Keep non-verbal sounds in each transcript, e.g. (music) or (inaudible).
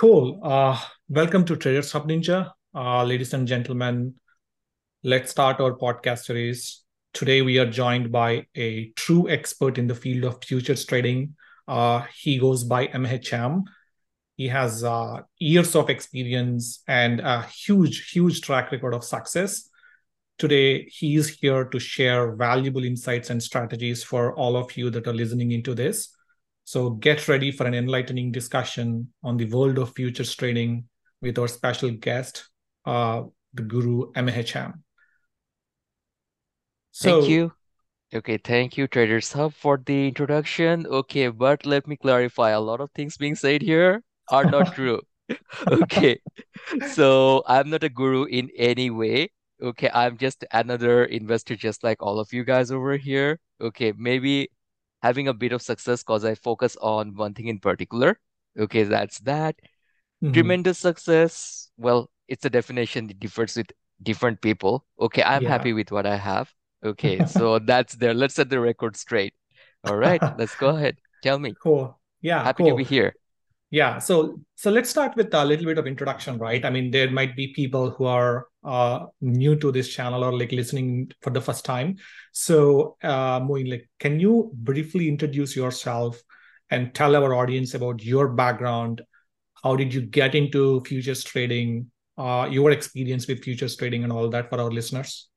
Cool. Uh, welcome to Trader Hub Ninja. Uh, ladies and gentlemen, let's start our podcast series. Today, we are joined by a true expert in the field of futures trading. Uh, he goes by MHM. He has uh, years of experience and a huge, huge track record of success. Today, he is here to share valuable insights and strategies for all of you that are listening into this. So get ready for an enlightening discussion on the world of futures trading with our special guest, uh, the guru MHM. So, thank you. Okay, thank you, Traders Hub, for the introduction. Okay, but let me clarify a lot of things being said here are not (laughs) true. okay, so I'm not a guru in any way. Okay, I'm just another investor, just like all of you guys over here. Okay, maybe having a bit of success because I focus on one thing in particular. Okay, that's that. Mm-hmm. Tremendous success. Well, it's a definition that differs with different people. Okay, I'm yeah. happy with what I have. (laughs) Okay, so that's there. Let's set the record straight. All right, (laughs) let's go ahead. Tell me. Cool. Yeah. Happy cool. to be here. Yeah. So so let's start with a little bit of introduction, right? I mean, there might be people who are uh, new to this channel or like listening for the first time. So, uh, Moin, like, can you briefly introduce yourself and tell our audience about your background? How did you get into futures trading? Uh, your experience with futures trading and all that for our listeners?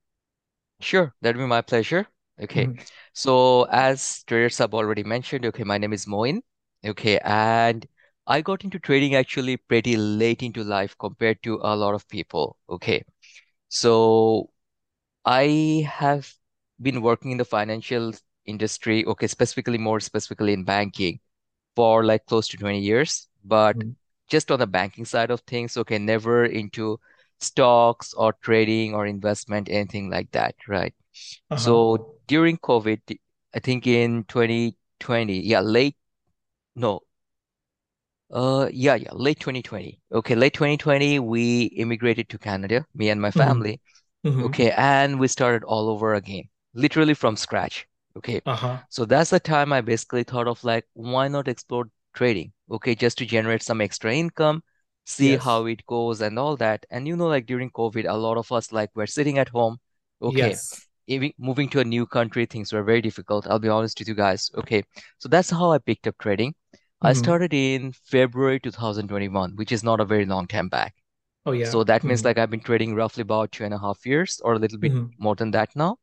Sure, that'd be my pleasure. Okay. Mm-hmm. So, as traders have already mentioned, okay, my name is Moin. Okay, and I got into trading actually pretty late into life compared to a lot of people. Okay. So I have been working in the financial industry, okay, specifically more specifically in banking for like close to 20 years, but mm. just on the banking side of things, okay, never into stocks or trading or investment, anything like that, right? Uh-huh. So during COVID, I think in 2020, yeah, late, no, uh, yeah, yeah, late 2020. Okay, late 2020, we immigrated to Canada, me and my mm-hmm. family. Mm-hmm. Okay, and we started all over again, literally from scratch. Okay, uh-huh. so that's the time I basically thought of like, why not explore trading? Okay, just to generate some extra income, see yes. how it goes and all that. And you know, like during COVID, a lot of us like we're sitting at home. Okay. Yes. Even moving to a new country, things were very difficult. I'll be honest with you guys. Okay. So that's how I picked up trading. I mm-hmm. started in February 2021, which is not a very long time back. Oh, yeah. So that means mm-hmm. like I've been trading roughly about two and a half years or a little bit mm-hmm. more than that now.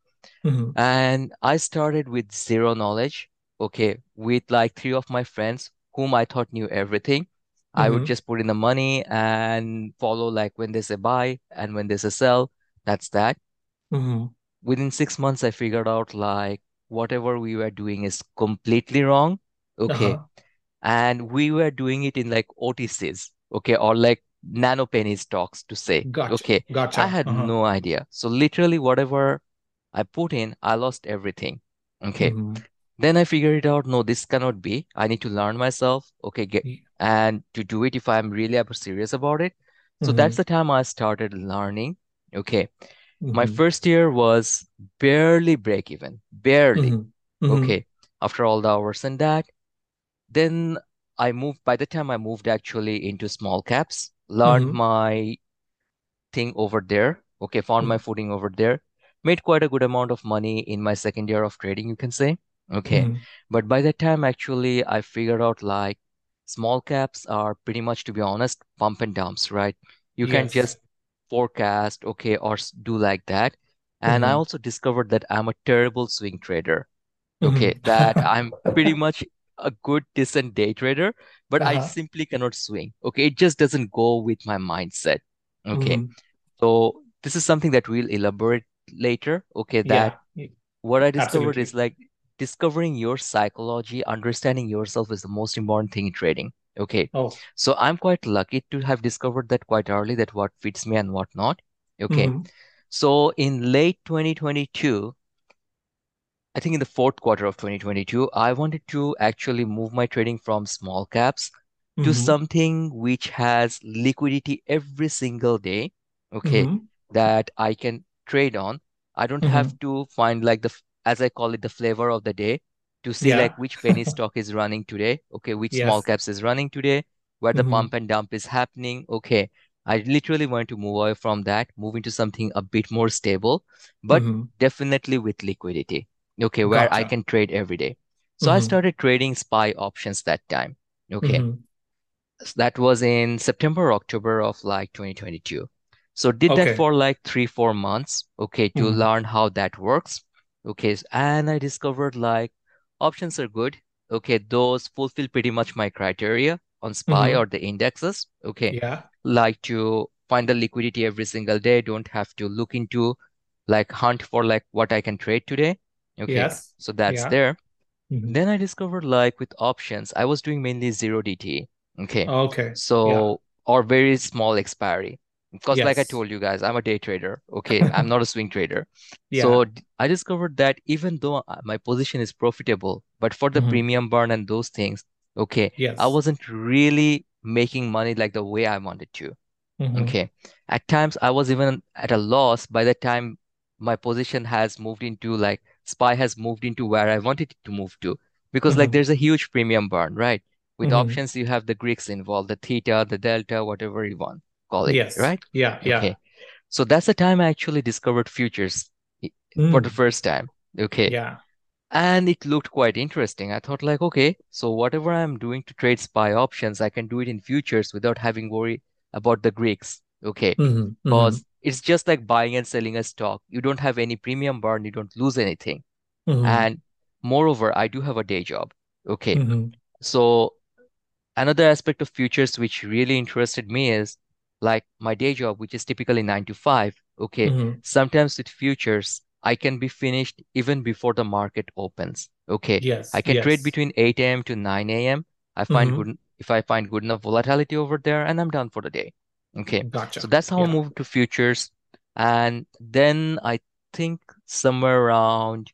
And I started with zero knowledge. Okay. With like three of my friends whom I thought knew everything. I would just put in the money and follow like when there's a buy and when there's a sell. That's that. Within six months, I figured out like whatever we were doing is completely wrong. Okay. Uh-huh and we were doing it in like OTCs, okay, or like nano penny stocks to say. Gotcha. Okay. Gotcha. I had uh-huh. no idea. So literally whatever I put in, I lost everything. Okay. Mm-hmm. Then I figured it out. No, this cannot be. I need to learn myself. Okay. Get, and to do it if I'm really ever serious about it. So mm-hmm. that's the time I started learning. Okay. Mm-hmm. My first year was barely break even, barely. Mm-hmm. Mm-hmm. Okay. After all the hours and that, then I moved, by the time I moved actually into small caps, learned mm-hmm. my thing over there. Okay, found mm-hmm. my footing over there. Made quite a good amount of money in my second year of trading, you can say. Okay. Mm-hmm. But by the time actually I figured out like small caps are pretty much, to be honest, pump and dumps, right? You yes. can just forecast, okay, or do like that. And I mm-hmm. also discovered that I'm a terrible swing trader. Okay, mm-hmm. that (laughs) I'm pretty much a good decent day trader but uh-huh. i simply cannot swing okay it just doesn't go with my mindset okay mm-hmm. so this is something that we'll elaborate later okay that yeah. what i discovered Absolutely. is like discovering your psychology understanding yourself is the most important thing in trading okay oh. so i'm quite lucky to have discovered that quite early that what fits me and what not okay mm-hmm. so in late 2022 I think in the fourth quarter of 2022, I wanted to actually move my trading from small caps mm-hmm. to something which has liquidity every single day. Okay. Mm-hmm. That I can trade on. I don't mm-hmm. have to find like the, as I call it, the flavor of the day to see yeah. like which penny (laughs) stock is running today. Okay. Which yes. small caps is running today. where the Mm-hmm. pump and dump is happening. Okay, I literally want to move away from that, move into something a bit more stable, but Mm-hmm. definitely with liquidity. Okay, where I can trade every day. So I Mm-hmm. started trading SPY options that time. Okay, Mm-hmm. So that was in September, October of like 2022. So did that for like three, four months, okay, to Mm-hmm. learn how that works. Okay, and I discovered like options are good. Okay, those fulfill pretty much my criteria on SPY Mm-hmm. or the indexes. Okay, Yeah. like to find the liquidity every single day, don't have to look into like hunt for like what I can trade today. Okay, Yes. so that's Yeah. there. Mm-hmm. Then I discovered like with options, I was doing mainly zero DT. Okay. Okay. Yeah. So, or very small expiry. Because like I told you guys, I'm a day trader. Okay. (laughs) I'm not a swing trader. Yeah. So I discovered that even though uh, my position is profitable, but for the Mm-hmm. premium burn and those things, okay, yes. I wasn't really making money like the way I wanted to. Mm-hmm. Okay. At times I was even at a loss by the time my position has moved into like SPY has moved into where I wanted it to move to. Because like Mm-hmm. there's a huge premium burn, right? With Mm-hmm. options, you have the Greeks involved, the theta, the delta, whatever you want, call it, Yes. right? Yeah. Yeah. Okay. So that's the time I actually discovered futures i- for the Mm. first time. Okay. Yeah. And it looked quite interesting. I thought like, okay, so whatever I'm doing to trade SPY options, I can do it in futures without having worry about the Greeks. Okay. Mm-hmm. Mm-hmm. It's just like buying and selling a stock. You don't have any premium burn, you don't lose anything. Mm-hmm. And moreover, I do have a day job. Okay. Mm-hmm. So another aspect of futures which really interested me is like my day job, which is typically nine to five. Okay. Mm-hmm. Sometimes with futures, I can be finished even before the market opens. Okay. Yes. I can trade between 8 a.m. to 9 a.m. I find Mm-hmm. good if I find good enough volatility over there and I'm done for the day. Okay. So that's how I moved to futures. And then I think somewhere around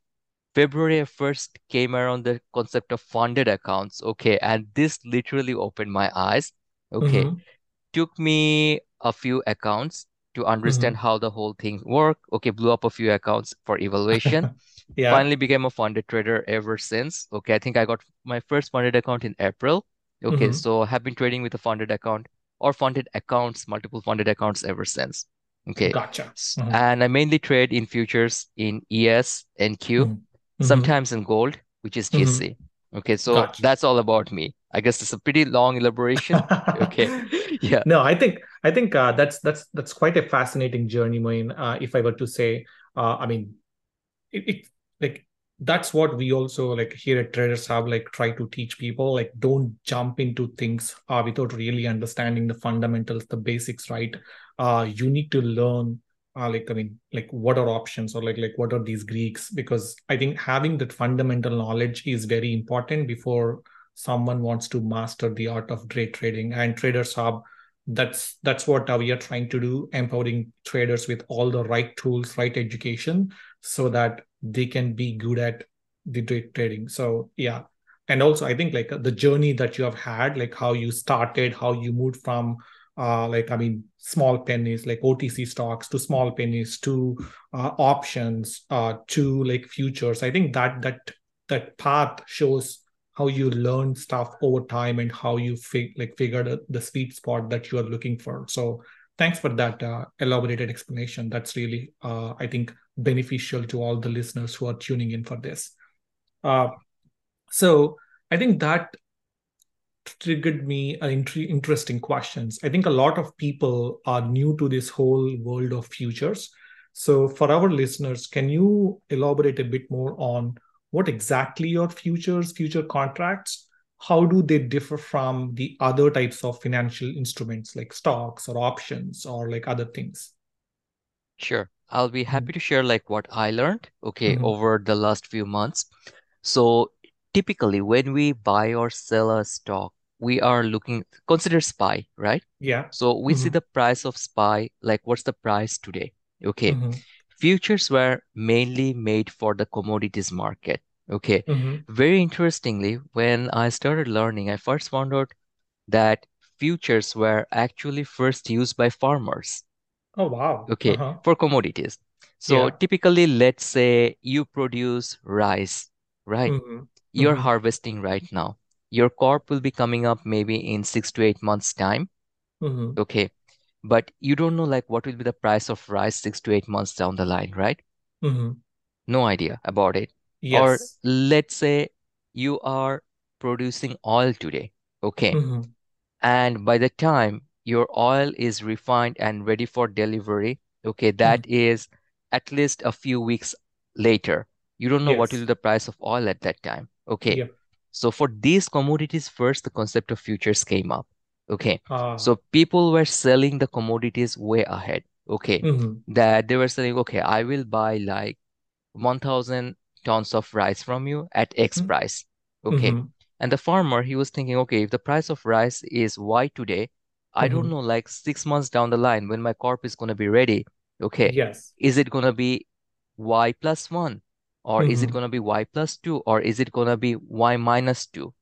February, I first came around the concept of funded accounts. Okay. And this literally opened my eyes. Okay. Mm-hmm. Took me a few accounts to Mm-hmm. understand how the whole thing work. Okay. Blew up a few accounts for evaluation. (laughs) Yeah. Finally became a funded trader ever since. Okay. I think I got my first funded account in April. Okay. Mm-hmm. So have been trading with a funded account or funded accounts, multiple funded accounts ever since. Okay. Gotcha. Mm-hmm. And I mainly trade in futures in ES, NQ, Mm-hmm. Mm-hmm. sometimes in gold, which is Mm-hmm. GC. Okay, so Gotcha. that's all about me. I guess it's a pretty long elaboration. (laughs) Okay. Yeah. No, I think I think uh, that's that's that's quite a fascinating journey, Moin. Uh, if I were to say, uh, I mean, it, it like that's what we also like here at Traders Hub like try to teach people like don't jump into things uh, without really understanding the fundamentals, the basics, right? Uh, you need to learn uh, like I mean, like what are options or like like what are these Greeks? Because I think having that fundamental knowledge is very important before someone wants to master the art of day trading. And Traders Hub, that's that's what uh, we are trying to do, empowering traders with all the right tools, right education, so that they can be good at the trading. So yeah. And also I think like the journey that you have had, like how you started, how you moved from uh, like I mean, small pennies like OTC stocks to small pennies to uh, options uh, to like futures. I think that that that path shows how you learn stuff over time and how you fig- like figured the sweet spot that you are looking for. So thanks for that uh, elaborated explanation. That's really uh, I think beneficial to all the listeners who are tuning in for this. Uh, so I think that triggered me uh, int- interesting questions. I think a lot of people are new to this whole world of futures. So, for our listeners, can you elaborate a bit more on what exactly are futures, future contracts? How do they differ from the other types of financial instruments like stocks or options or like other things? Sure. I'll be Mm-hmm. happy to share like what I learned, okay, Mhm. over the last few months. So typically when we buy or sell a stock, we are looking, consider SPY, right? Yeah. So we see Mhm. the price of SPY, like what's the price today? Okay. Mhm. Futures were mainly made for the commodities market. Okay. Mhm. Very interestingly, when I started learning, I first found out that futures were actually first used by farmers. Oh, wow. Okay, Uh-huh. for commodities. So Yeah. typically, let's say you produce rice, right? Mhm. You're Mhm. harvesting right now. your corp will be coming up maybe in six to eight months' time. Mm-hmm. Okay. But you don't know like what will be the price of rice six to eight months down the line, right? Mm-hmm. No idea about it. Yes. Or let's say you are producing oil today. Okay. Mm-hmm. And by the time your oil is refined and ready for delivery, okay, Mm-hmm. that is at least a few weeks later. You don't know what will Yes. be the price of oil at that time. Okay. Yep. So for these commodities, first the concept of futures came up. Okay. Ah. So people were selling the commodities way ahead. Okay. Mm-hmm. That they were saying, okay, I will buy like 1,000 tons of rice from you at X Mm-hmm. price. Okay. Mm-hmm. And the farmer, he was thinking, okay, if the price of rice is Y today, I don't Mm-hmm. know, like six months down the line when my corp is going to be ready, okay, Yes. is it going to be Y plus one? Or is it Mm-hmm. going to be Y plus two? Or is it going to be Y minus two?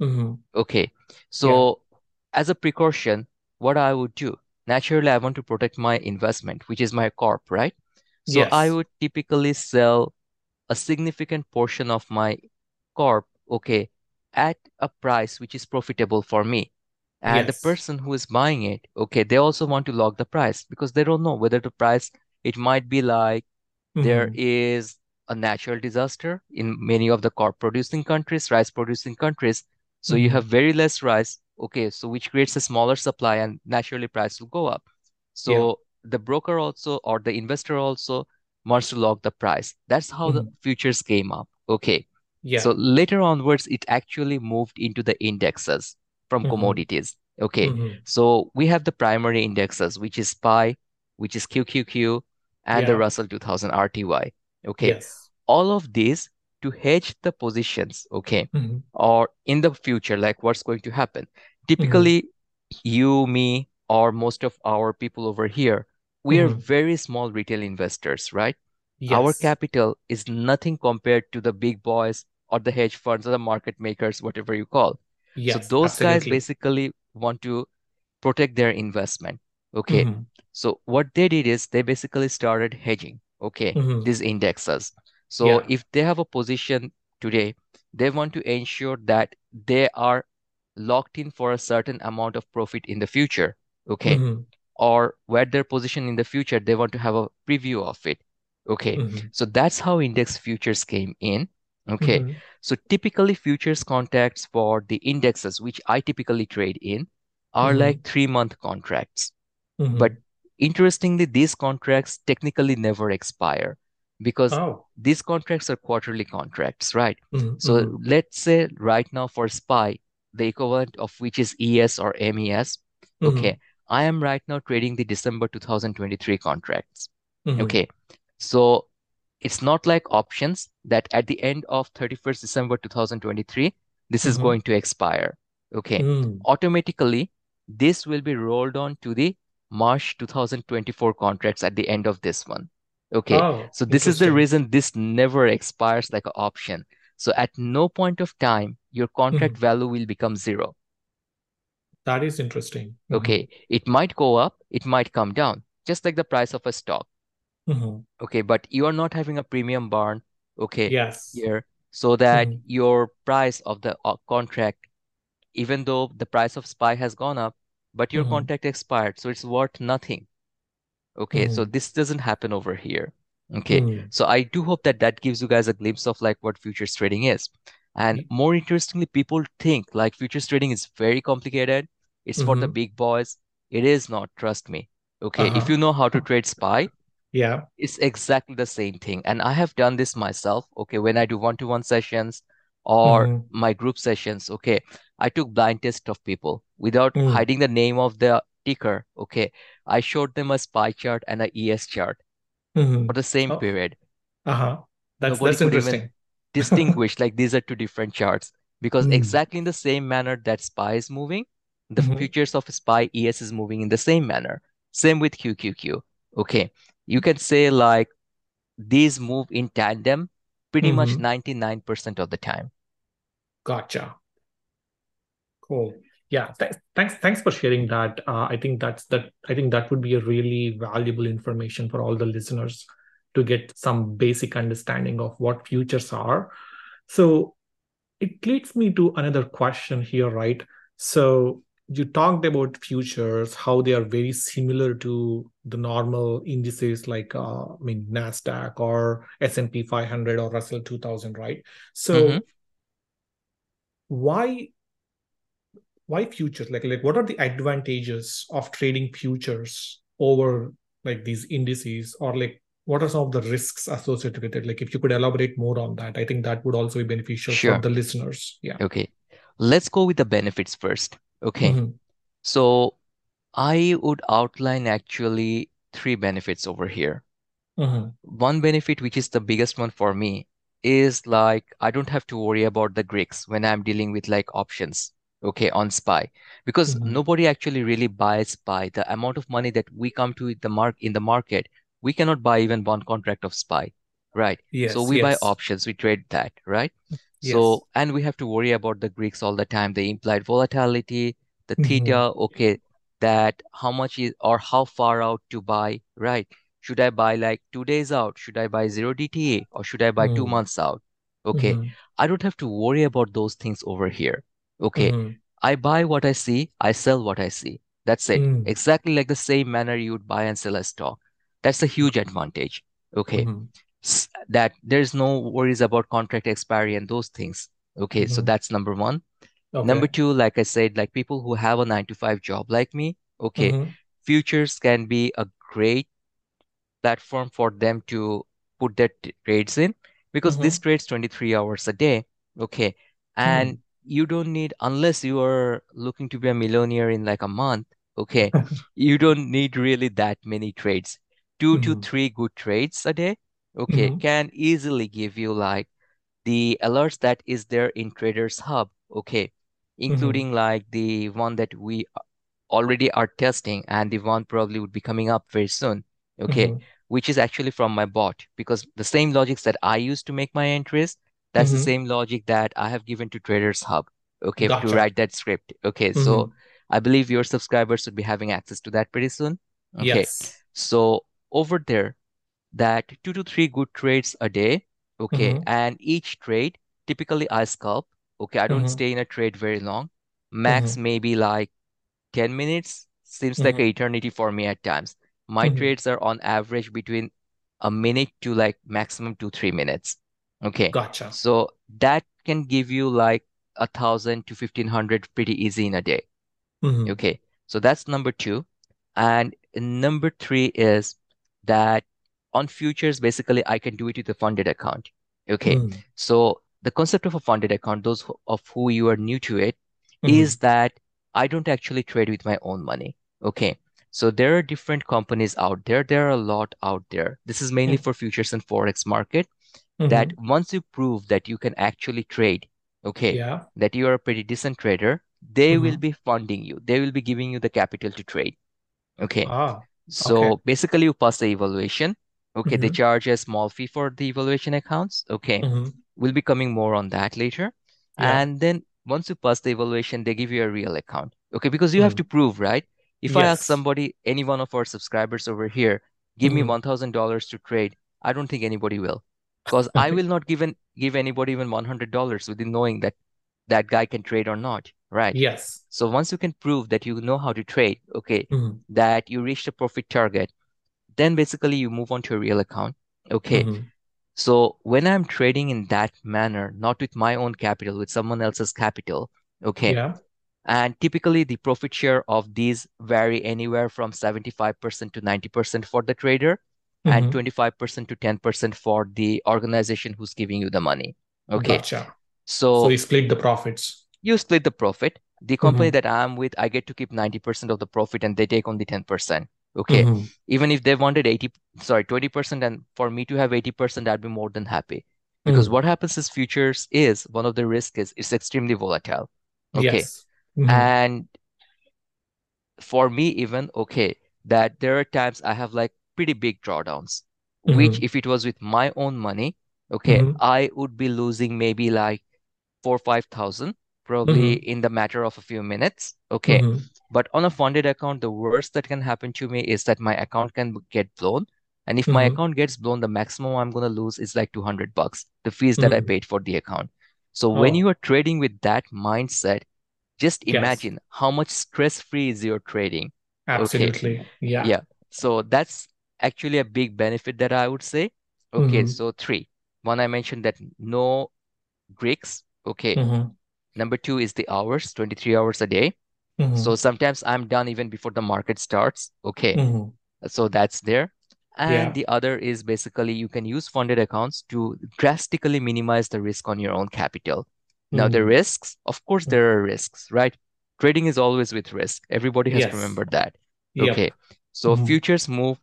Mm-hmm. Okay. Yeah. So as a precaution, what I would do, naturally, I want to protect my investment, which is my corp, right? So I would typically sell a significant portion of my corp, okay, at a price which is profitable for me. And the person who is buying it, okay, they also want to lock the price because they don't know whether the price, it might be like there Mm-hmm. is a natural disaster in many of the crop producing countries, rice producing countries. So you Mm-hmm. have very less rice, okay, so which creates a smaller supply and naturally price will go up. Yeah. So the broker also or the investor also wants to lock the price. That's how the Mm-hmm. futures came up. Okay. Yeah. So later onwards, it actually moved into the indexes from Mm-hmm. commodities. Okay. Mm-hmm. So we have the primary indexes, which is SPY, which is QQQ, and the Russell 2000 RTY. Okay. Yes. All of these to hedge the positions, okay, Mm-hmm. or in the future, like what's going to happen. Mm-hmm. Typically, you, me, or most of our people over here, we are Mm-hmm. very small retail investors, right? Yes. Our capital is nothing compared to the big boys or the hedge funds or the market makers, whatever you call. So Yes. those guys basically want to protect their investment. Okay. Mm-hmm. So what they did is they basically started hedging, okay, Mm-hmm. these indexes. So Yeah. if they have a position today, they want to ensure that they are locked in for a certain amount of profit in the future, okay? Mm-hmm. Or where their position in the future, they want to have a preview of it. Okay. Mm-hmm. So that's how index futures came in. Okay. Mm-hmm. So typically futures contracts for the indexes, which I typically trade in, are Mm-hmm. like three month contracts. But Mm-hmm. interestingly, these contracts technically never expire because Oh. these contracts are quarterly contracts, right? Mm-hmm. So Mm-hmm. let's say right now for SPY, the equivalent of which is ES or MES. Mm-hmm. Okay. I am right now trading the December 2023 contracts. Okay. So it's not like options that at the end of 31st December 2023, this is Mm-hmm. going to expire. Okay. Mm. Automatically, this will be rolled on to the March 2024 contracts at the end of this one. Okay. Oh, So this is the reason this never expires like an option. So at no point of time, your contract Mm-hmm. value will become zero. That is interesting. Mm-hmm. Okay. It might go up, it might come down, just like the price of a stock. Mm-hmm. Okay. But you are not having a premium burn, okay, Yes. here, so that Mm-hmm. your price of the uh, contract, even though the price of SPY has gone up, but your Mm-hmm. contract expired, so it's worth nothing. Okay, so Mm-hmm. this doesn't happen over here. Okay, Mm-hmm. so I do hope that that gives you guys a glimpse of like what futures trading is. And more interestingly, people think like futures trading is very complicated. It's for the Mm-hmm. big boys. It is not, trust me. Okay, if Uh-huh. you know how to trade SPY, Yeah. it's exactly the same thing. And I have done this myself. Okay, when I do one-to-one sessions or Mm-hmm. my group sessions, okay, I took blind test of people without Mm. hiding the name of the ticker. Okay, I showed them a SPY chart and a ES chart Mm-hmm. for the same Oh, period. uh-huh. That's Nobody that's interesting. (laughs) distinguish like these are two different charts because Mm. exactly in the same manner that SPY is moving, the Mm-hmm. futures of SPY ES is moving in the same manner. Same with QQQ. Okay, you can say like these move in tandem pretty much Mm-hmm. 99% of the time. Gotcha. Cool. Yeah. Thanks. Thanks. Thanks for sharing that. Uh, I think that's that. I think that would be a really valuable information for all the listeners to get some basic understanding of what futures are. So it leads me to another question here, right? So you talked about futures, how they are very similar to the normal indices like uh, I mean Nasdaq or S&P 500 or Russell 2000, right? So mm-hmm. why why futures? Like like what are the advantages of trading futures over like these indices or like what are some of the risks associated with it like if you could elaborate more on that i think that would also be beneficial sure. for the listeners yeah okay let's go with the benefits first okay mm-hmm. so i would outline actually three benefits over here mm-hmm. one benefit which is the biggest one for me is like i don't have to worry about the greeks when i'm dealing with like options okay on spy because mm-hmm. nobody actually really buys spy the amount of money that we come to the mark in the market we cannot buy even one contract of spy right yes, so we yes. buy options we trade that right yes. so and we have to worry about the greeks all the time the implied volatility the mm-hmm. theta mm-hmm. okay that how much is or how far out to buy right should i buy like two days out should i buy zero dta or should i buy mm. two months out okay mm-hmm. i don't have to worry about those things over here okay mm-hmm. i buy what i see i sell what i see that's it mm. exactly like the same manner you would buy and sell a stock that's a huge advantage. Okay. Mm-hmm. That there's no worries about contract expiry and those things. Okay. Mm-hmm. So that's number one. Okay. Number two, like I said, like people who have a nine to five job like me, okay, mm-hmm. futures can be a great platform for them to put their t- trades in because this mm-hmm. trades 23 hours a day. Okay. And mm-hmm. you don't need, unless you are looking to be a millionaire in like a month, okay, (laughs) you don't need really that many trades 2 mm-hmm. to three good trades a day, okay, mm-hmm. can easily give you like the alerts that is there in Traders Hub, okay, mm-hmm. including mm-hmm. like the one that we already are testing and the one probably would be coming up very soon, okay, mm-hmm. which is actually from my bot because the same logics that I use to make my entries, that's the mm-hmm. same logic that I have given to Traders Hub, okay, gotcha. to write that script. Okay, so I believe your subscribers would be having access to that pretty soon. Okay. Yes. So over there that two to three good trades a day. Okay. Mm-hmm. And each trade, typically I scalp. Okay. I don't mm-hmm. stay in a trade very long. Max mm-hmm. maybe like 10 minutes. Seems like mm-hmm. an eternity for me at times. My mm-hmm. trades are on average between a minute to like maximum two, three minutes. Okay. Gotcha. So that can give you like a thousand to fifteen hundred pretty easy in a day. Mm-hmm. Okay. So that's number two. And number three is that on futures, basically, I can do it with a funded account. Okay. Mm. So the concept of a funded account, those of who you are new to it, mm. is that I don't actually trade with my own money. Okay. So there are different companies out there. There are a lot out there. This is mainly mm. for futures and forex market. Mm-hmm. That once you prove that you can actually trade, okay, yeah. that you are a pretty decent trader, they mm-hmm. will be funding you. They will be giving you the capital to trade. Okay. Ah. So okay. basically, you pass the evaluation. Okay, mm-hmm. they charge a small fee for the evaluation accounts. Okay, mm-hmm. we'll be coming more on that later. Yeah. And then once you pass the evaluation, they give you a real account. Okay, because you mm. have to prove, right? If yes. I ask somebody, any one of our subscribers over here, give mm-hmm. me one thousand dollars to trade, I don't think anybody will, because I (laughs) will not give an, give anybody even one hundred dollars within knowing that that guy can trade or not right yes so once you can prove that you know how to trade okay mm-hmm. that you reach the profit target then basically you move on to a real account okay mm-hmm. so when i'm trading in that manner not with my own capital with someone else's capital okay yeah and typically the profit share of these vary anywhere from 75% to 90% for the trader mm-hmm. and 25% to 10% for the organization who's giving you the money okay gotcha. so so you split the profits you split the profit. The company mm-hmm. that I'm with, I get to keep 90% of the profit and they take only 10%. Okay. Mm-hmm. Even if they wanted 80, sorry, 20%, and for me to have 80%, I'd be more than happy. Because mm-hmm. what happens is futures is one of the risks is it's extremely volatile. Okay. Yes. Mm-hmm. And for me, even, okay, that there are times I have like pretty big drawdowns, which mm-hmm. if it was with my own money, okay, mm-hmm. I would be losing maybe like four, 5,000 probably mm-hmm. in the matter of a few minutes. Okay. Mm-hmm. But on a funded account, the worst that can happen to me is that my account can get blown. And if mm-hmm. my account gets blown, the maximum I'm going to lose is like 200 bucks, the fees that I mm-hmm. paid for the account. So when Oh. you are trading with that mindset, just Yes. imagine how much stress-free is your trading. Okay. Absolutely. Yeah. Yeah. So that's actually a big benefit that I would say. Okay. Mhm. So three. One, I mentioned that no breaks. Okay. Number two is the hours, 23 hours a day. So Mhm. sometimes I'm done even before the market starts. Okay. Mhm. So that's there. And Yeah. the other is basically you can use funded accounts to drastically minimize the risk on your own capital. Now, the Mm. risks, of course, there are risks, right? Trading is always with risk. Everybody has Yes. remember that. Yep. Okay. So Mhm. futures move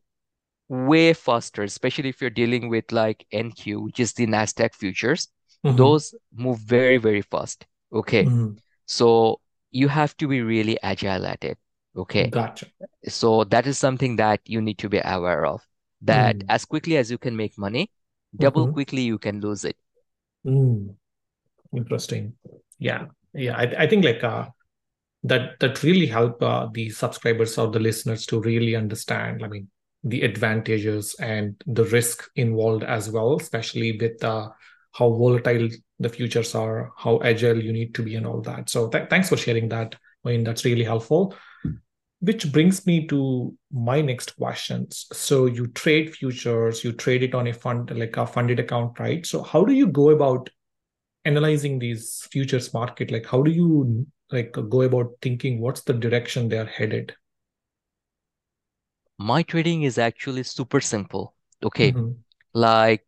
way faster, especially if you're dealing with like NQ, which is the NASDAQ futures. Mhm. Those move very, very fast. Okay. Mhm. So you have to be really agile at it. Okay. Gotcha. So that is something that you need to be aware of. That Mm. as quickly as you can make money, double Mhm. quickly you can lose it. Mm. Interesting. Yeah. Yeah. I, I think like uh that that really help uh, the subscribers or the listeners to really understand, I mean, the advantages and the risk involved as well, especially with uh, how volatile the futures are, how agile you need to be, and all that. So th- thanks for sharing that, Moin. That's really helpful. Which brings me to my next questions. So you trade futures, you trade it on a fund like a funded account, right? So how do you go about analyzing these futures market? Like how do you like go about thinking what's the direction they are headed? My trading is actually super simple. Okay. Mm-hmm. Like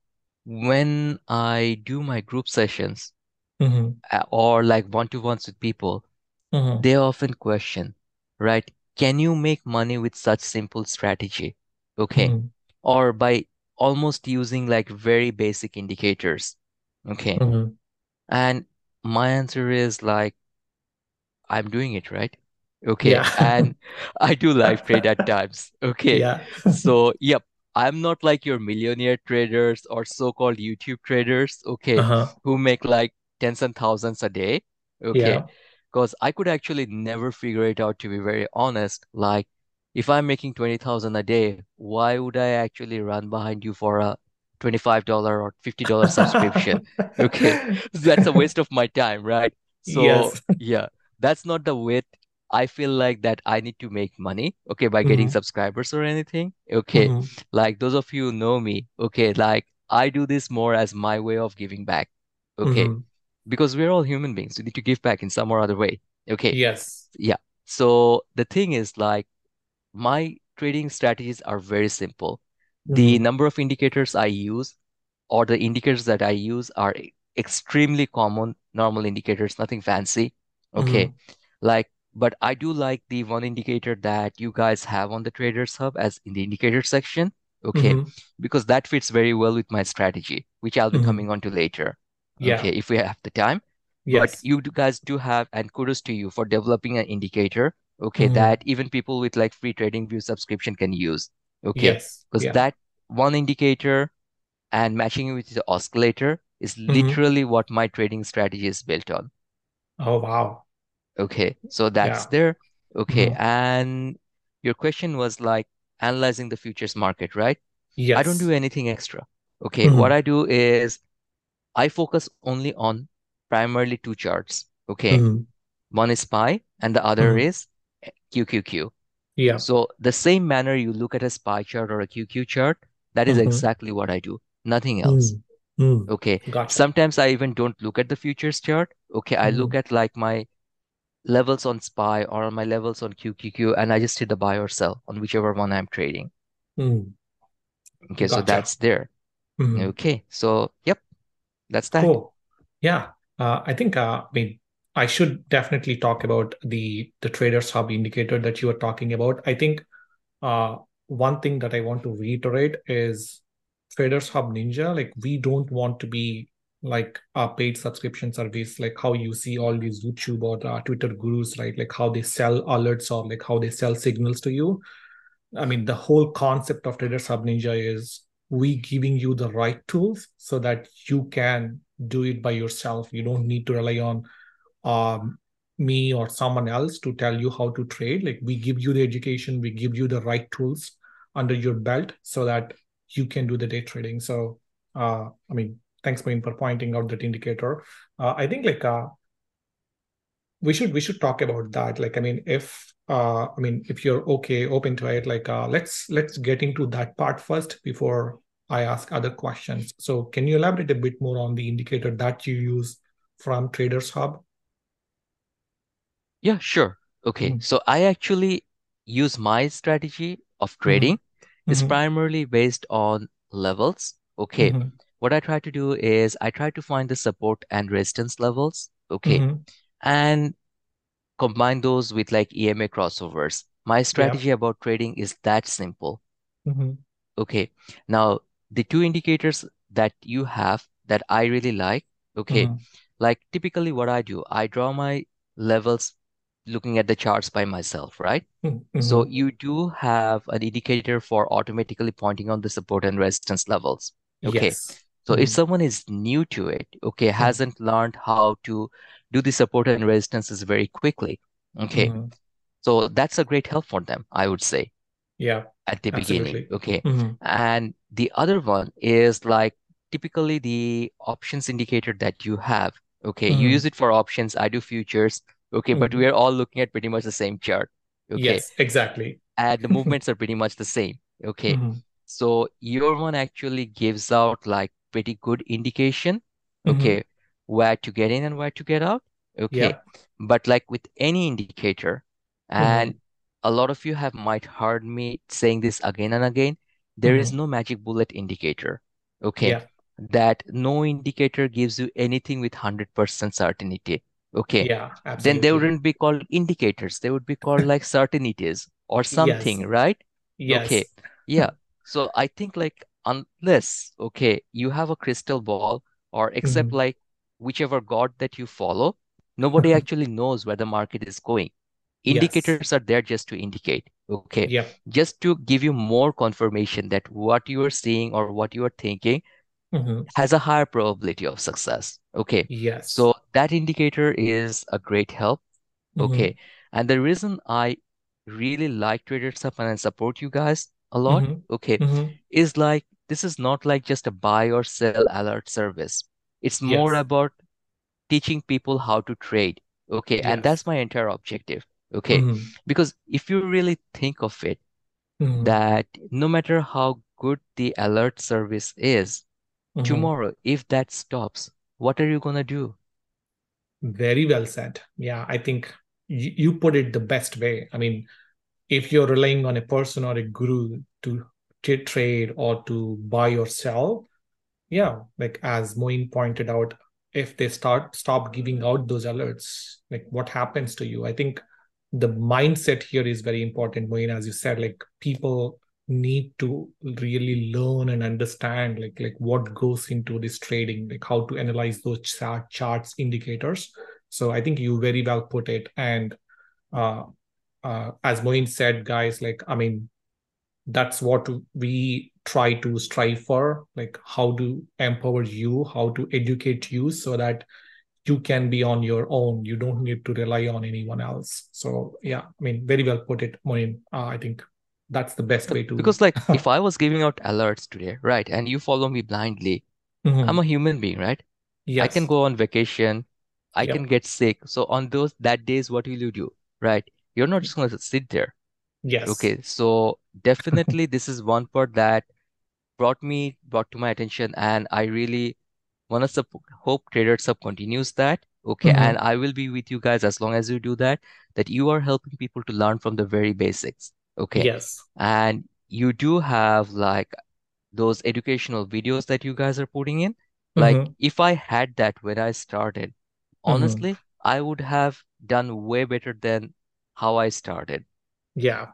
when I do my group sessions Mm-hmm. uh, or like one-to-ones with people, Mm-hmm. they often question, right? Can you make money with such simple strategy? Okay. Mm-hmm. Or by almost using like very basic indicators. Okay. Mm-hmm. And my answer is like, I'm doing it, right? Okay. Yeah. And (laughs) I do live trade at times. Okay. yeah. So, yep, I'm not like your millionaire traders or so-called YouTube traders, okay, Uh-huh. who make like tens and thousands a day. Okay. Yeah. Because I could actually never figure it out, to be very honest. Like, if I'm making 20,000 a day, why would I actually run behind you for a $25 or $50 (laughs) subscription? Okay. (laughs) That's a waste of my time, right? So, Yes. yeah, that's not the way I feel like that I need to make money, okay, by getting Mhm. subscribers or anything. Okay. Mhm. Like those of you who know me, okay, like I do this more as my way of giving back. Okay. Mhm. Because we're all human beings. We need to give back in some or other way. Okay. Yes. Yeah. So the thing is like my trading strategies are very simple. The Mhm. number of indicators I use or the indicators that I use are extremely common, normal indicators, nothing fancy. Okay. Mhm. Like, but I do like the one indicator that you guys have on the Traders Hub as in the indicator section. Okay. Mhm. Because that fits very well with my strategy, which I'll be Mhm. coming on to later. Yeah. Okay. If we have the time. Yes. But you guys do have, and kudos to you for developing an indicator, okay, Mhm. that even people with like free trading view subscription can use. Okay. Yes. Because Yeah. that one indicator and matching it with the oscillator is Mhm. literally what my trading strategy is built on. Oh, wow. Okay, so that's Yeah. there. Okay, Mhm. and your question was like analyzing the futures market, right? Yes. I don't do anything extra. Okay, what Mhm. I do is I focus only on primarily two charts. Okay, Mhm. one is SPY and the other Mhm. is QQQ. Yeah. So the same manner you look at a SPY chart or a QQ chart, that is Mhm. exactly what I do, nothing else. Mm. Mm. Okay, Gotcha. sometimes I even don't look at the futures chart. Okay, I look at like my levels on SPY or on my levels on QQQ, and I just hit the buy or sell on whichever one I'm trading. Mm. Okay, so that's there. Mhm. Okay, so yep, that's that. Cool. Yeah. Uh, I think uh, I mean I should definitely talk about the the Traders Hub indicator that you were talking about. I think uh, one thing that I want to reiterate is Traders Hub Ninja. Like we don't want to be like a paid subscription service, like how you see all these YouTube or Twitter gurus, right? Like how they sell alerts or like how they sell signals to you. I mean, the whole concept of Trader Hub Ninja is we giving you the right tools so that you can do it by yourself. You don't need to rely on um, me or someone else to tell you how to trade. Like we give you the education, we give you the right tools under your belt so that you can do the day trading. So, uh, I mean, thanks Moin for pointing out that indicator. Uh, I think like uh, we should we should talk about that. Like I mean, if uh, I mean if you're okay, open to it, like uh, let's let's get into that part first before I ask other questions. So can you elaborate a bit more on the indicator that you use from Traders Hub? Yeah, sure. Okay, mm-hmm. so I actually use my strategy of mm-hmm. trading mm-hmm. is primarily based on levels. Okay, mm-hmm. What I try to do is I try to find the support and resistance levels. Okay, mm-hmm. and combine those with like EMA crossovers. My strategy yeah. about trading is that simple. Mm-hmm. Okay, now the two indicators that you have that I really like. Okay, like typically what I do, I draw my levels looking at the charts by myself, right? Mm-hmm. So you do have an indicator for automatically pointing on the support and resistance levels. Okay. Yes. So mm-hmm. if someone is new to it, okay, mm-hmm. hasn't learned how to do the support and resistances very quickly, okay. Mm-hmm. So that's a great help for them, I would say. Yeah. At the absolutely. beginning. Okay. Mm-hmm. And the other one is like typically the options indicator that you have. Okay. You mm-hmm. use it for options. I do futures Okay, but we are all looking at pretty much the same chart. Okay. Yes, exactly. and the (laughs) movements are pretty much the same. Okay. So your one actually gives out like pretty good indication. Mm-hmm. Okay. Mm-hmm. Where to get in and where to get out. Okay. Yeah. But like with any indicator, and mm-hmm. a lot of you have might heard me saying this again and again, there is mm-hmm. no magic bullet indicator. Okay. Yeah. That no indicator gives you anything with 100% certainty. Okay. Yeah, absolutely. Then they wouldn't be called indicators. They would be called like (laughs) certainties or something, yes. right? Yes. Okay. Yeah. So I think like unless, okay, you have a crystal ball or except mm-hmm. like whichever God that you follow, nobody (laughs) actually knows where the market is going. Indicators yes. are there just to indicate. Okay. Yeah. Just to give you more confirmation that what you are seeing or what you are thinking mm-hmm. has a higher probability of success. Okay. Yes. So that indicator is a great help. Mm-hmm. Okay. And the reason I really like Traders Hub and I support you guys a lot, mm-hmm. okay, mm-hmm. is like this is not like just a buy or sell alert service. It's more yes. about teaching people how to trade. Okay. Yes. And that's my entire objective. Okay. Mm-hmm. Because if you really think of it, mm-hmm. that no matter how good the alert service is, mm-hmm. tomorrow, if that stops, what are you going to do? Very well said. Yeah, I think you, you put it the best way. I mean, if you're relying on a person or a guru to, to trade or to buy or sell, yeah, like as Moin pointed out, if they start stop giving out those alerts, like what happens to you? I think the mindset here is very important, Moin, as you said, like people need to really learn and understand like like what goes into this trading like how to analyze those chart, charts indicators so i think you very well put it and uh, uh, as moin said guys like i mean that's what we try to strive for like how to empower you how to educate you so that you can be on your own. You don't need to rely on anyone else. So yeah i mean very well put it moin. Uh, i think that's the best way to because like (laughs) if i was giving out alerts today right and you follow me blindly mm-hmm. i'm a human being right? Yes. i can go on vacation i yep. can get sick. So on those that days what will you do right? You're not just going to sit there. Yes. Okay so definitely this is one part that brought me brought to my attention and i really want to hope Traders Hub continues that okay mm-hmm. and i will be with you guys as long as you do that that you are helping people to learn from the very basics Okay. Yes. And you do have like those educational videos that you guys are putting in. Like mm-hmm. if I had that when I started, mm-hmm. honestly, mm-hmm. I would have done way better than how I started. Yeah.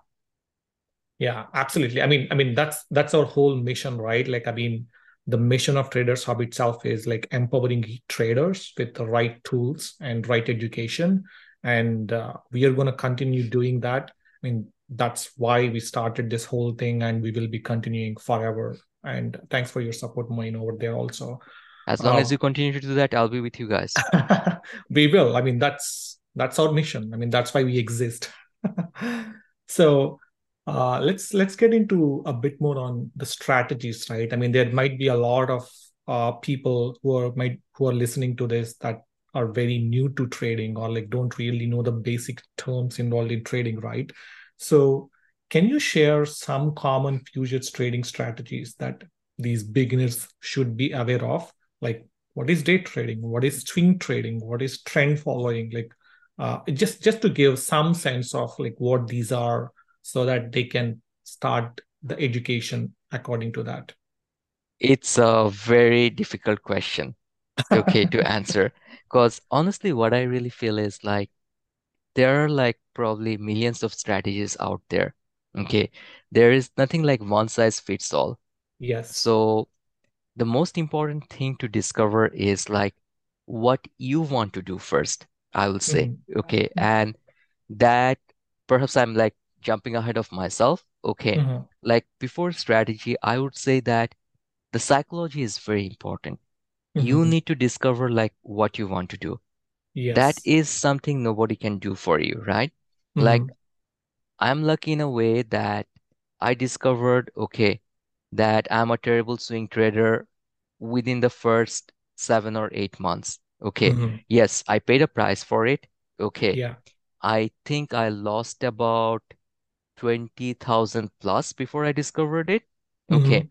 Yeah, absolutely. I mean, I mean that's that's our whole mission, right? Like, I mean, the mission of Traders Hub itself is like empowering traders with the right tools and right education, and uh, we are going to continue doing that. I mean, that's why we started this whole thing and we will be continuing forever. And thanks for your support Moin over there also. As long uh, as you continue to do that i'll be with you guys. (laughs) We will. I mean that's that's our mission. I mean that's why we exist. (laughs) So uh, let's let's get into a bit more on the strategies right i mean there might be a lot of uh, people who are might who are listening to this that are very new to trading or like don't really know the basic terms involved in trading, right? So can you share some common futures trading strategies that these beginners should be aware of? Like what is day trading? What is swing trading? What is trend following? Like uh, just just to give some sense of like what these are so that they can start the education according to that. It's a very difficult question, okay, to (laughs) answer. Because honestly, what I really feel is like there are like probably millions of strategies out there. Okay. There is nothing like one size fits all. Yes. So the most important thing to discover is like what you want to do first, I will say. Mhm. Okay. And that perhaps I'm like jumping ahead of myself. Okay. Mhm. Like before strategy, I would say that the psychology is very important. You Mhm. need to discover like what you want to do. That Yes. is something nobody can do for you, right? Like Mhm. I'm lucky in a way that I discovered, okay, that I'm a terrible swing trader within the first seven or eight months. Okay. Mhm. Yes, I paid a price for it. Okay. Yeah. I think I lost about 20,000 plus before I discovered it. Okay. Mhm.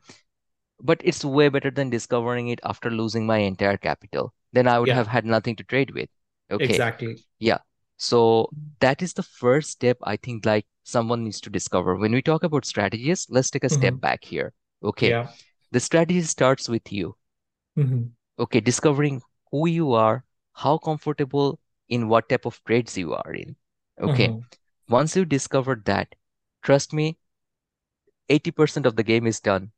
But it's way better than discovering it after losing my entire capital. Then I would Yeah. have had nothing to trade with. Okay. Exactly. Yeah. So that is the first step I think like someone needs to discover. When we talk about strategies, let's take a step Mhm. back here. Okay. Yeah. The strategy starts with you. Mhm. Okay. Discovering who you are, how comfortable in what type of trades you are in. Okay. Mhm. Once you discover that, trust me, 80% of the game is done.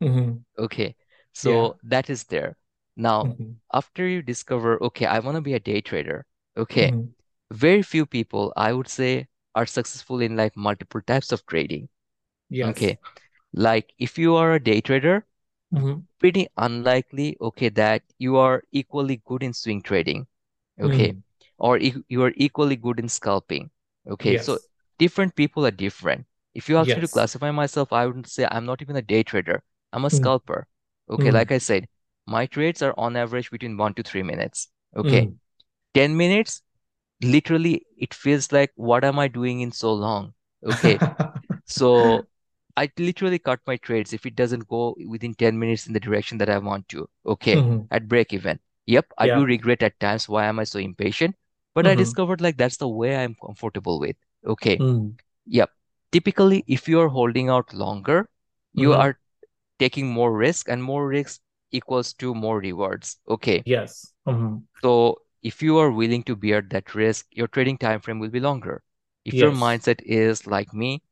Mhm. Okay. Yeah. So that is there. Now, Mhm. after you discover, okay, I want to be a day trader. Okay. Mhm. Very few people, I would say, are successful in like multiple types of trading. Yes. Okay. Like if you are a day trader, Mhm. pretty unlikely, okay, that you are equally good in swing trading. Okay. Mhm. Or e you are equally good in scalping. Okay. So Yes. Different people are different. If you ask me to classify myself, I wouldn't say I'm not even a day trader. I'm a Mhm. scalper. Okay. Mhm. Like I said, my trades are on average between one to three minutes. Okay. Mhm. 10 minutes, literally, it feels like, what am I doing in so long? Okay. (laughs) So I literally cut my trades if it doesn't go within 10 minutes in the direction that I want to. Okay. Mhm. At break even. Yep. I do regret at times why am I so impatient? But I Mhm. discovered like that's the way I'm comfortable with. Okay. Mhm. Yep. Typically, if you are holding out longer, you Mhm. are taking more risk and more risk equals to more rewards. Okay. Yes. Mhm. So if you are willing to bear that risk, your trading time frame will be longer. If your mindset is like me,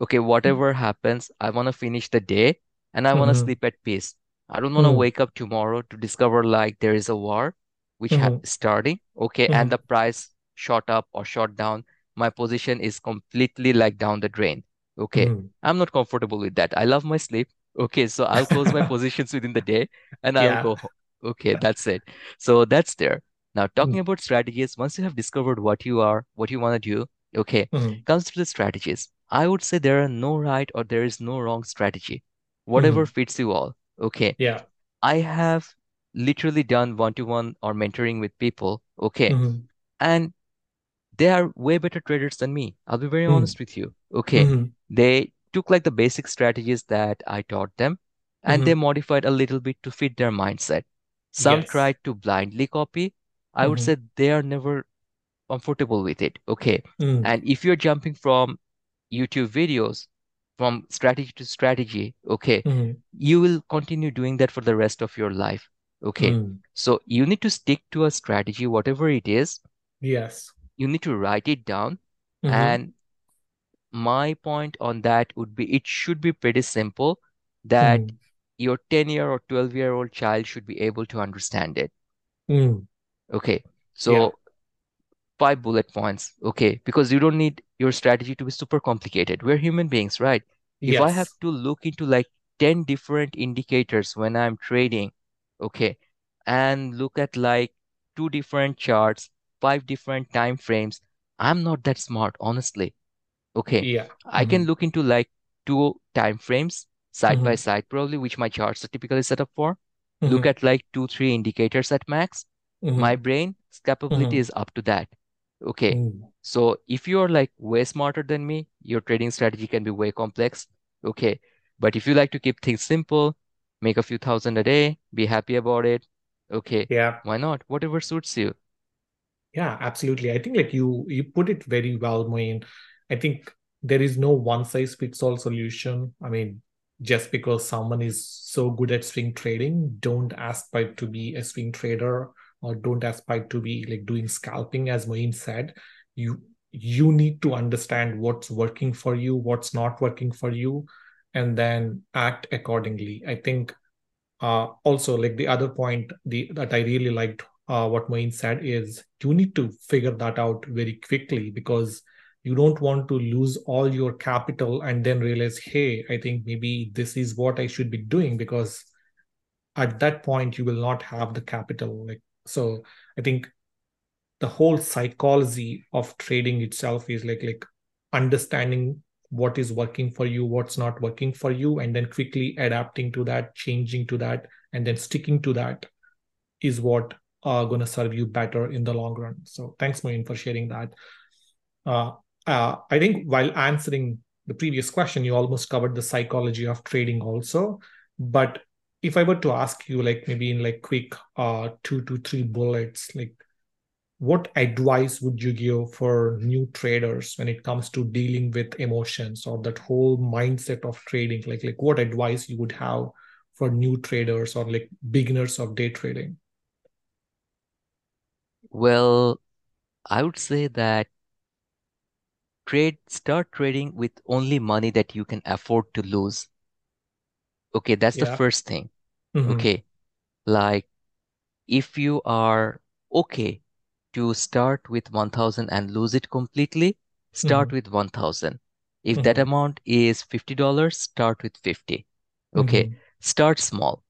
okay, whatever happens, I want to finish the day and I want to Mhm. sleep at peace. I don't want to Mhm. wake up tomorrow to discover like there is a war which Mhm. starting, okay, and Mhm. the price shot up or shot down. My position is completely like down the drain. Okay, Mhm. I'm not comfortable with that. I love my sleep. Okay, so I'll close my (laughs) positions within the day and I'll go home. Okay, that's it. So that's there. Now, talking Mhm. about strategies, once you have discovered what you are, what you want to do, okay, Mhm. comes to the strategies. I would say there are no right or there is no wrong strategy. Whatever Mhm. fits you all. Okay. Yeah. I have literally done one-to-one or mentoring with people. Okay. Mhm. And they are way better traders than me. I'll be very Mhm. honest with you. Okay. Mhm. They took like the basic strategies that I taught them and they Mhm. modified a little bit to fit their mindset. Some Yes. tried to blindly copy. I would Mhm. say they are never comfortable with it. Okay. Mhm. And if you're jumping from YouTube videos from strategy to strategy, okay, Mhm. you will continue doing that for the rest of your life. Okay. So you need to stick to a strategy, whatever it is. Yes. You need to write it down. Mhm. And my point on that would be it should be pretty simple that Mhm. your 10 year or 12 year old child should be able to understand it. Mhm. Okay. Yeah. So five bullet points. Okay. Because you don't need your strategy to be super complicated. We're human beings, right? If I have to look into like 10 different indicators when I'm trading, okay, and look at like two different charts, five different time frames, I'm not that smart, honestly. Okay. Yeah. I can Mhm. look into like two time frames side by Mhm. side, probably, which my charts are typically set up for. look Mhm. at like two, three indicators at max. My Mhm. brain's capability Mhm. is up to that. Okay. Mm. So if you're like way smarter than me, your trading strategy can be way complex. Okay. But if you like to keep things simple, make a few thousand a day, be happy about it. Okay. Yeah. Why not? Whatever suits you. Yeah, absolutely. I think like you you put it very well, Moin. I think there is no one size fits all solution. I mean, just because someone is so good at swing trading, don't aspire to be a swing trader or don't aspire to be like doing scalping, as Moin said. You you need to understand what's working for you, what's not working for you, and then act accordingly. I think uh, also like the other point the that I really liked uh, what Moin said is you need to figure that out very quickly because you don't want to lose all your capital and then realize, hey, I think maybe this is what I should be doing because at that point you will not have the capital. Like so, I think the whole psychology of trading itself is like like understanding what is working for you what's not working for you and then quickly adapting to that changing to that and then sticking to that is what are going to serve you better in the long run. So thanks Moin for sharing that. Uh, uh, i think while answering the previous question you almost covered the psychology of trading also. But if i were to ask you like maybe in like quick uh, two to three bullets like what advice would you give for new traders when it comes to dealing with emotions or that whole mindset of trading? Like like what advice you would have for new traders or like beginners of day trading Well, I would say that trade, start trading with only money that you can afford to lose. Okay, that's the first thing. mm-hmm. Okay, like if you are okay to start with 1000 and lose it completely, start Mm-hmm. with 1000. If that Mm-hmm. amount is $50, start with 50. Okay, Mm-hmm. start small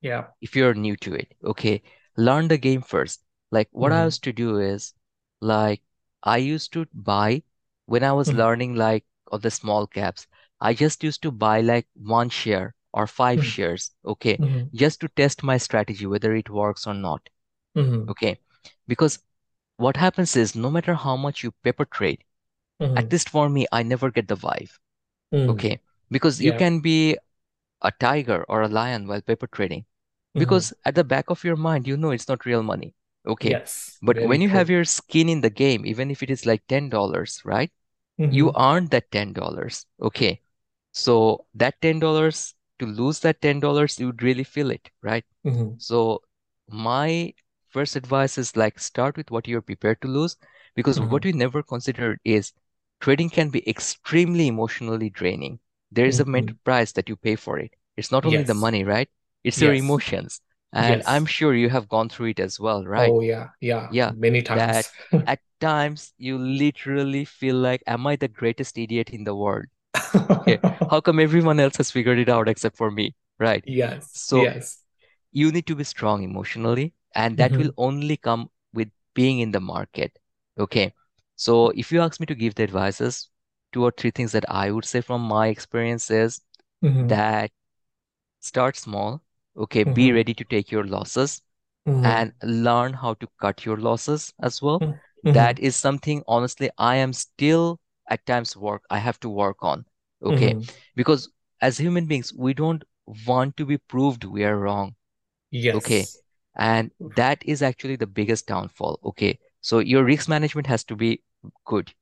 yeah if you're new to it. Okay, learn the game first. Like what I mm-hmm. used to do is like I used to buy when I was learning like of the small caps. I just used to buy like one share or five shares, okay, Mm-hmm. just to test my strategy whether it works or not. Mm-hmm. Okay, because what happens is no matter how much you paper trade, at Mm-hmm. least for me, I never get the vibe. Okay, because you yeah can be a tiger or a lion while paper trading mm-hmm. because at the back of your mind you know it's not real money okay yes but very when you have your skin in the game even if it is like $10 right you mm-hmm. earned that $10 okay so that $10 to lose that $10 you would really feel it right Mm-hmm. so my first advice is like start with what you're prepared to lose because what Mm-hmm. we never considered is trading can be extremely emotionally draining. There is a Mm-hmm. mental price that you pay for it. It's not only the money, right? It's your emotions. And I'm sure you have gone through it as well, right? oh yeah yeah Yeah, many times that (laughs) at times you literally feel like, am I the greatest idiot in the world? Okay, (laughs) how come everyone else has figured it out except for me, right? Yes, So yes. you need to be strong emotionally, and that will hmm only come with being in the market. Okay. So if you ask me to give the advices, two or three things that I would say from my experience is hmm that start small. Okay. Be hmm ready to take your losses hmm and learn how to cut your losses as well. hmm That is something, honestly, I am still at times work, I have to work on. Okay. hmm Because as human beings, we don't want to be proved we are wrong. Yes. Okay. And that is actually the biggest downfall. Okay. So your risk management has to be good.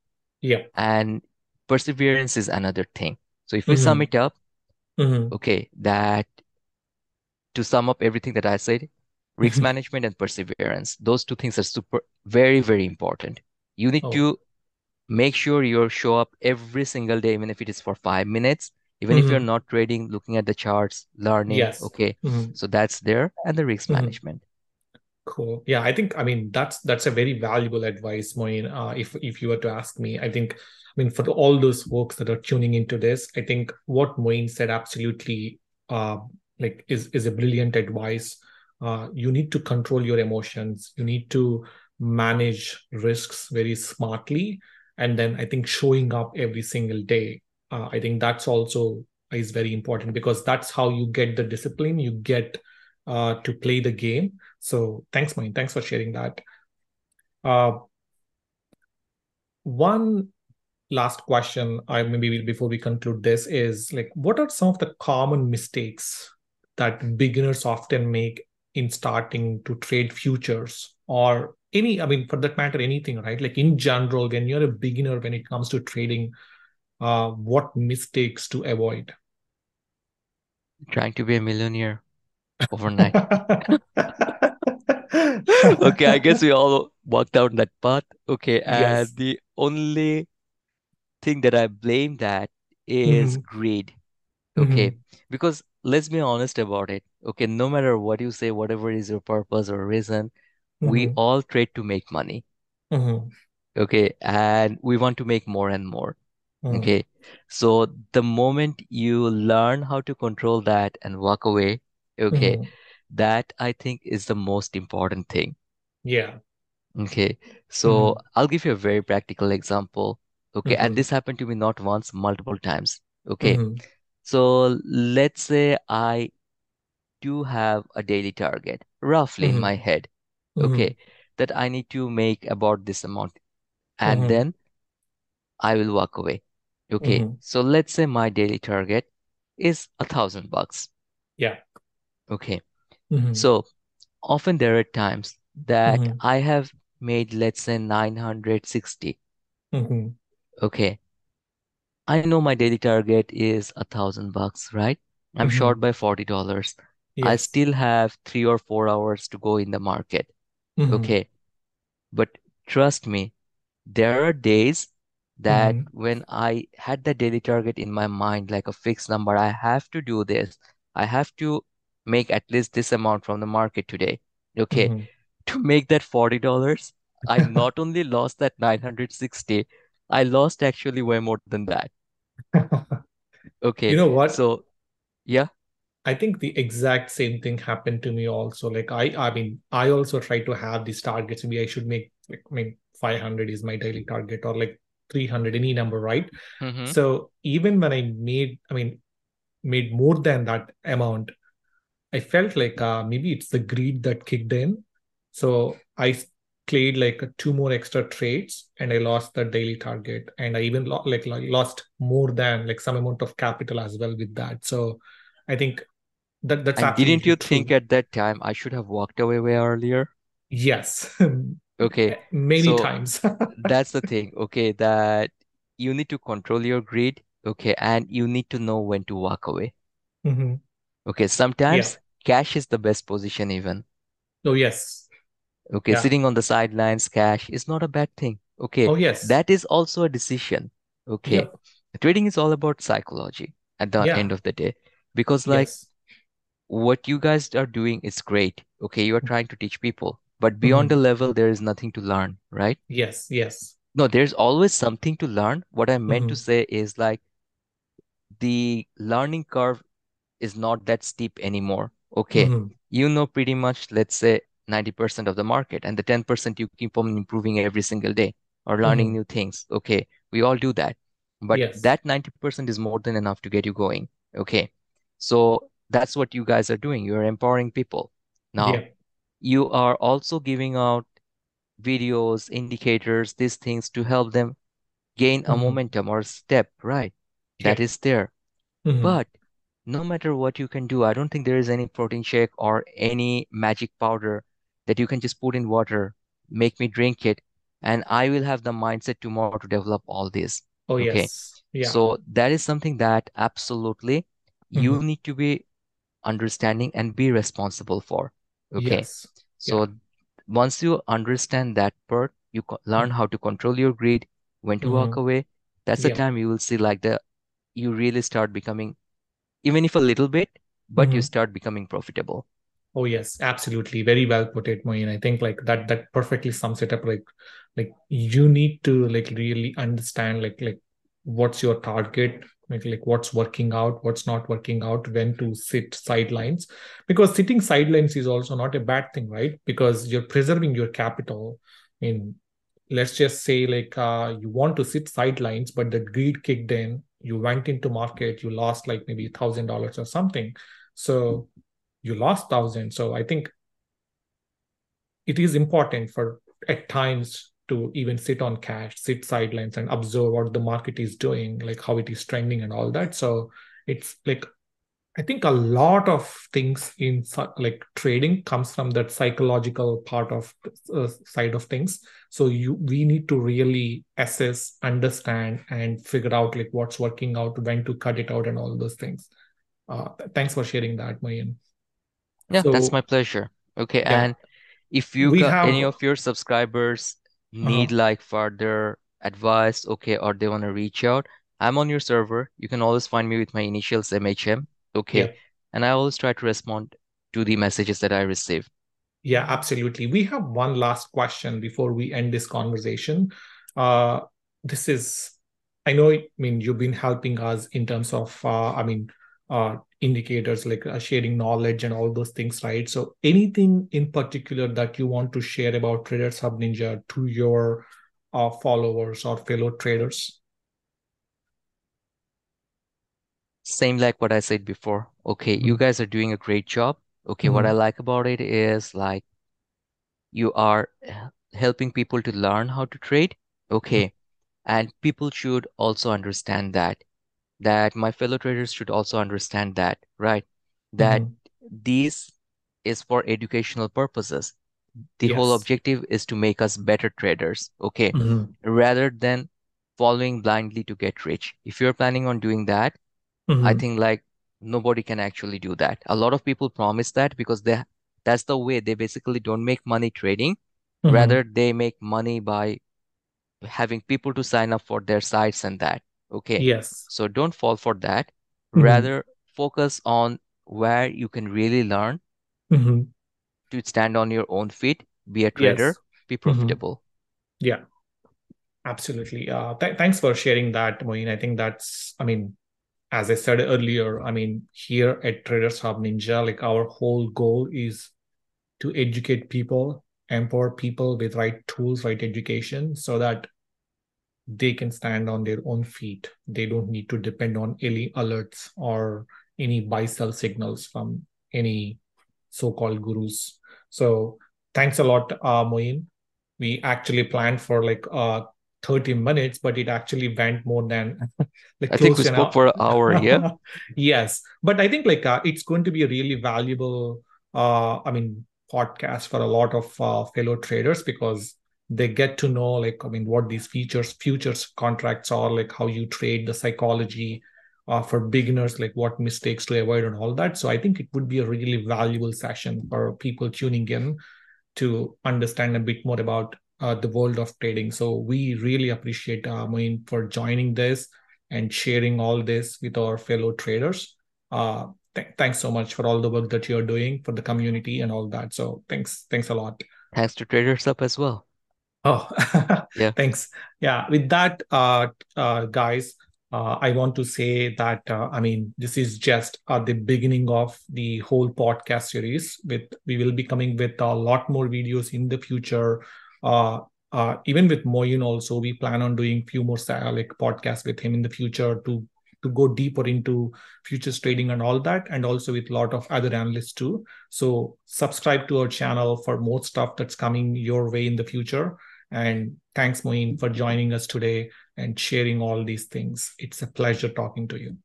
Yeah. And perseverance is another thing. So if we sum hmm it up, hmm okay, that to sum up everything that I said, risk hmm management and perseverance, those two things are super, very, very important. You need Oh. to make sure you show up every single day, even if it is for five minutes, even if you're hmm not trading, looking at the charts, learning. Yes. Okay. hmm So that's there and the risk hmm management. Cool. Yeah, I think I mean that's that's a very valuable advice, Moin. Uh, if if you were to ask me, I think I mean for all those folks that are tuning into this, I think what Moin said absolutely uh like is is a brilliant advice. Uh, you need to control your emotions. You need to manage risks very smartly, and then I think showing up every single day. Uh, I think that's also is very important because that's how you get the discipline. You get uh, to play the game. So thanks, Moin. Thanks for sharing that. Uh, one last question, I maybe before we conclude this is like, what are some of the common mistakes that beginners often make in starting to trade futures or any, I mean, for that matter, anything, right? Like in general, when you're a beginner when it comes to trading, uh, what mistakes to avoid? Trying to be a millionaire overnight. (laughs) okay, I guess we all walked down that path. Okay, and Yes. the only thing that I blame that is hmm greed. hmm Okay, because let's be honest about it. Okay, no matter what you say, whatever is your purpose or reason, we hmm all trade to make money. hmm Okay, and we want to make more and more. hmm Okay, so the moment you learn how to control that and walk away, okay, hmm that I think is the most important thing. Yeah. Okay, so hmm I'll give you a very practical example. Okay, and hmm this happened to me not once, multiple times. Okay, so let's say I do have a daily target, roughly in my head. hmm Okay, that I need to make about this amount, and hmm then I will walk away. Okay, hmm so let's say my daily target is a thousand bucks. Yeah. Okay, hmm so often there are times that hmm I have made, let's say, 960. hmm Okay, I know my daily target is a thousand bucks, right? I'm hmm short by $40. I still have three or four hours to go in the market. hmm Okay, but trust me, there are days that hmm when I had the daily target in my mind, like a fixed number, I have to do this. I have to make at least this amount from the market today. Okay, hmm to make that $40, I (laughs) not only lost that 960, I lost actually way more than that. You know what? so yeah. I think the exact same thing happened to me also. Like I, I mean, I also try to have these targets. Maybe I should make like, I mean, 500 is my daily target or like 300, any number, right? Mm-hmm. So even when I made, I mean, made more than that amount, I felt like uh, maybe it's the greed that kicked in. So I played like two more extra trades and I lost the daily target. And I even lo- like, like lost more than like some amount of capital as well with that. So I think that that's And didn't you think at that time I should have walked away way earlier? Yes, (laughs) Okay, many so times. (laughs) that's the thing, okay, that you need to control your greed, okay, and you need to know when to walk away. hmm Okay, Yeah. sometimes cash is the best position even. Oh, yes. Okay, Yeah. sitting on the sidelines, cash is not a bad thing. Okay, Oh, yes. that is also a decision. Okay, Yep. trading is all about psychology at the end of the day. Because like Yes. what you guys are doing is great. Okay, you are trying to teach people, but beyond the hmm level, there is nothing to learn, right? Yes. Yes. No, there's always something to learn. What I meant to hmm say is like the learning curve is not that steep anymore. Okay, hmm you know pretty much, let's say 90% of the market, and the 10% you keep on improving every single day or learning hmm new things. Okay, we all do that. But Yes. that 90% is more than enough to get you going. Okay, so that's what you guys are doing. You're empowering people. Now, Yeah. you are also giving out videos, indicators, these things to help them gain a hmm momentum or step, right? That Yeah. is there. hmm But no matter what you can do, I don't think there is any protein shake or any magic powder that you can just put in water, make me drink it, and I will have the mindset tomorrow to develop all this. Oh, Okay. yes. Yeah. So that is something that absolutely you hmm need to be understanding and be responsible for. Okay. Yes. So Yeah. once you understand that part, you co- learn Mhm. how to control your greed, when to walk hmm away. That's the Yeah. time you will see like the you really start becoming, even if a little bit, but you hmm start becoming profitable. Oh yes, absolutely. Very well put it, Moin. I think like that that perfectly sums it up. Like like you need to like really understand like like what's your target, like like what's working out, what's not working out, when to sit sidelines. Because sitting sidelines is also not a bad thing, right? Because you're preserving your capital. In let's just say like uh you want to sit sidelines, but the greed kicked in, you went into market, you lost like maybe a thousand dollars or something. So you lost thousand so i think it is important for at times to even sit on cash sit sidelines and observe what the market is doing like how it is trending and all that so it's like I think a lot of things in like trading comes from that psychological part of uh, side of things. So you we need to really assess, understand, and figure out like what's working out, when to cut it out, and all those things. Uh, thanks for sharing that, Moin. Yeah, so, that's my pleasure. Okay, yeah. and if you got have, any of your subscribers need uh-huh. like further advice, okay, or they want to reach out, I'm on your server. You can always find me with my initials MHM Okay. Yeah. And I always try to respond to the messages that I receive. Yeah, absolutely. We have one last question before we end this conversation. Uh, this is, I know, I mean, you've been helping us in terms of, uh, I mean, uh, indicators like uh, sharing knowledge and all those things, right? So, anything in particular that you want to share about Traders Hub Ninja to your uh, followers or fellow traders? same like what I said before. Okay, you mm-hmm. guys are doing a great job. Okay, what I mm-hmm. like about it is like you are helping people to learn how to trade. Okay, mm-hmm. and people should also understand that that my fellow traders should also understand that, right? That these is for educational purposes. The whole objective is to make us better traders, okay? Rather than following blindly to get rich. If you're planning on doing that, Mm-hmm. I think like nobody can actually do that. A lot of people promise that because they that's the way they basically don't make money trading. Mm-hmm. Rather, they make money by having people to sign up for their sites and that. Okay. Yes. So don't fall for that. Mm-hmm. Rather, focus on where you can really learn mm-hmm. to stand on your own feet, be a trader, yes. be mm-hmm. profitable. Yeah. Absolutely. Uh, th- thanks for sharing that, Moin. I think that's, I mean, as I said earlier, I mean, here at Traders Hub Ninja, like our whole goal is to educate people, empower people with right tools, right education, so that they can stand on their own feet. They don't need to depend on any alerts or any buy sell signals from any so-called gurus. So thanks a lot, uh, Moin. We actually planned for like uh, 30 minutes, but it actually went more than (laughs) like I think we spoke for an hour. Yeah. (laughs) yes. But I think like uh, it's going to be a really valuable, uh, I mean, podcast for a lot of uh, fellow traders because they get to know like, I mean, what these features, futures contracts are, like how you trade, the psychology uh, for beginners, like what mistakes to avoid and all that. So I think it would be a really valuable session for people tuning in to understand a bit more about uh, the world of trading. So we really appreciate uh, Moin for joining this and sharing all this with our fellow traders. Uh, th- thanks so much for all the work that you're doing for the community and all that. So thanks, thanks a lot. Thanks to Traders Hub as well. Oh, (laughs) yeah. Thanks. Yeah. With that, uh, uh, guys, uh, I want to say that uh, I mean this is just uh, the beginning of the whole podcast series. With we will be coming with a lot more videos in the future uh, uh, even with Moin also, we plan on doing few more like podcasts with him in the future to to go deeper into futures trading and all that, and also with a lot of other analysts too. So subscribe to our channel for more stuff that's coming your way in the future. And thanks, Moin, for joining us today and sharing all these things. It's a pleasure talking to you.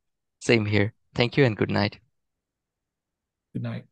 Same here. Thank you and good night. Good night.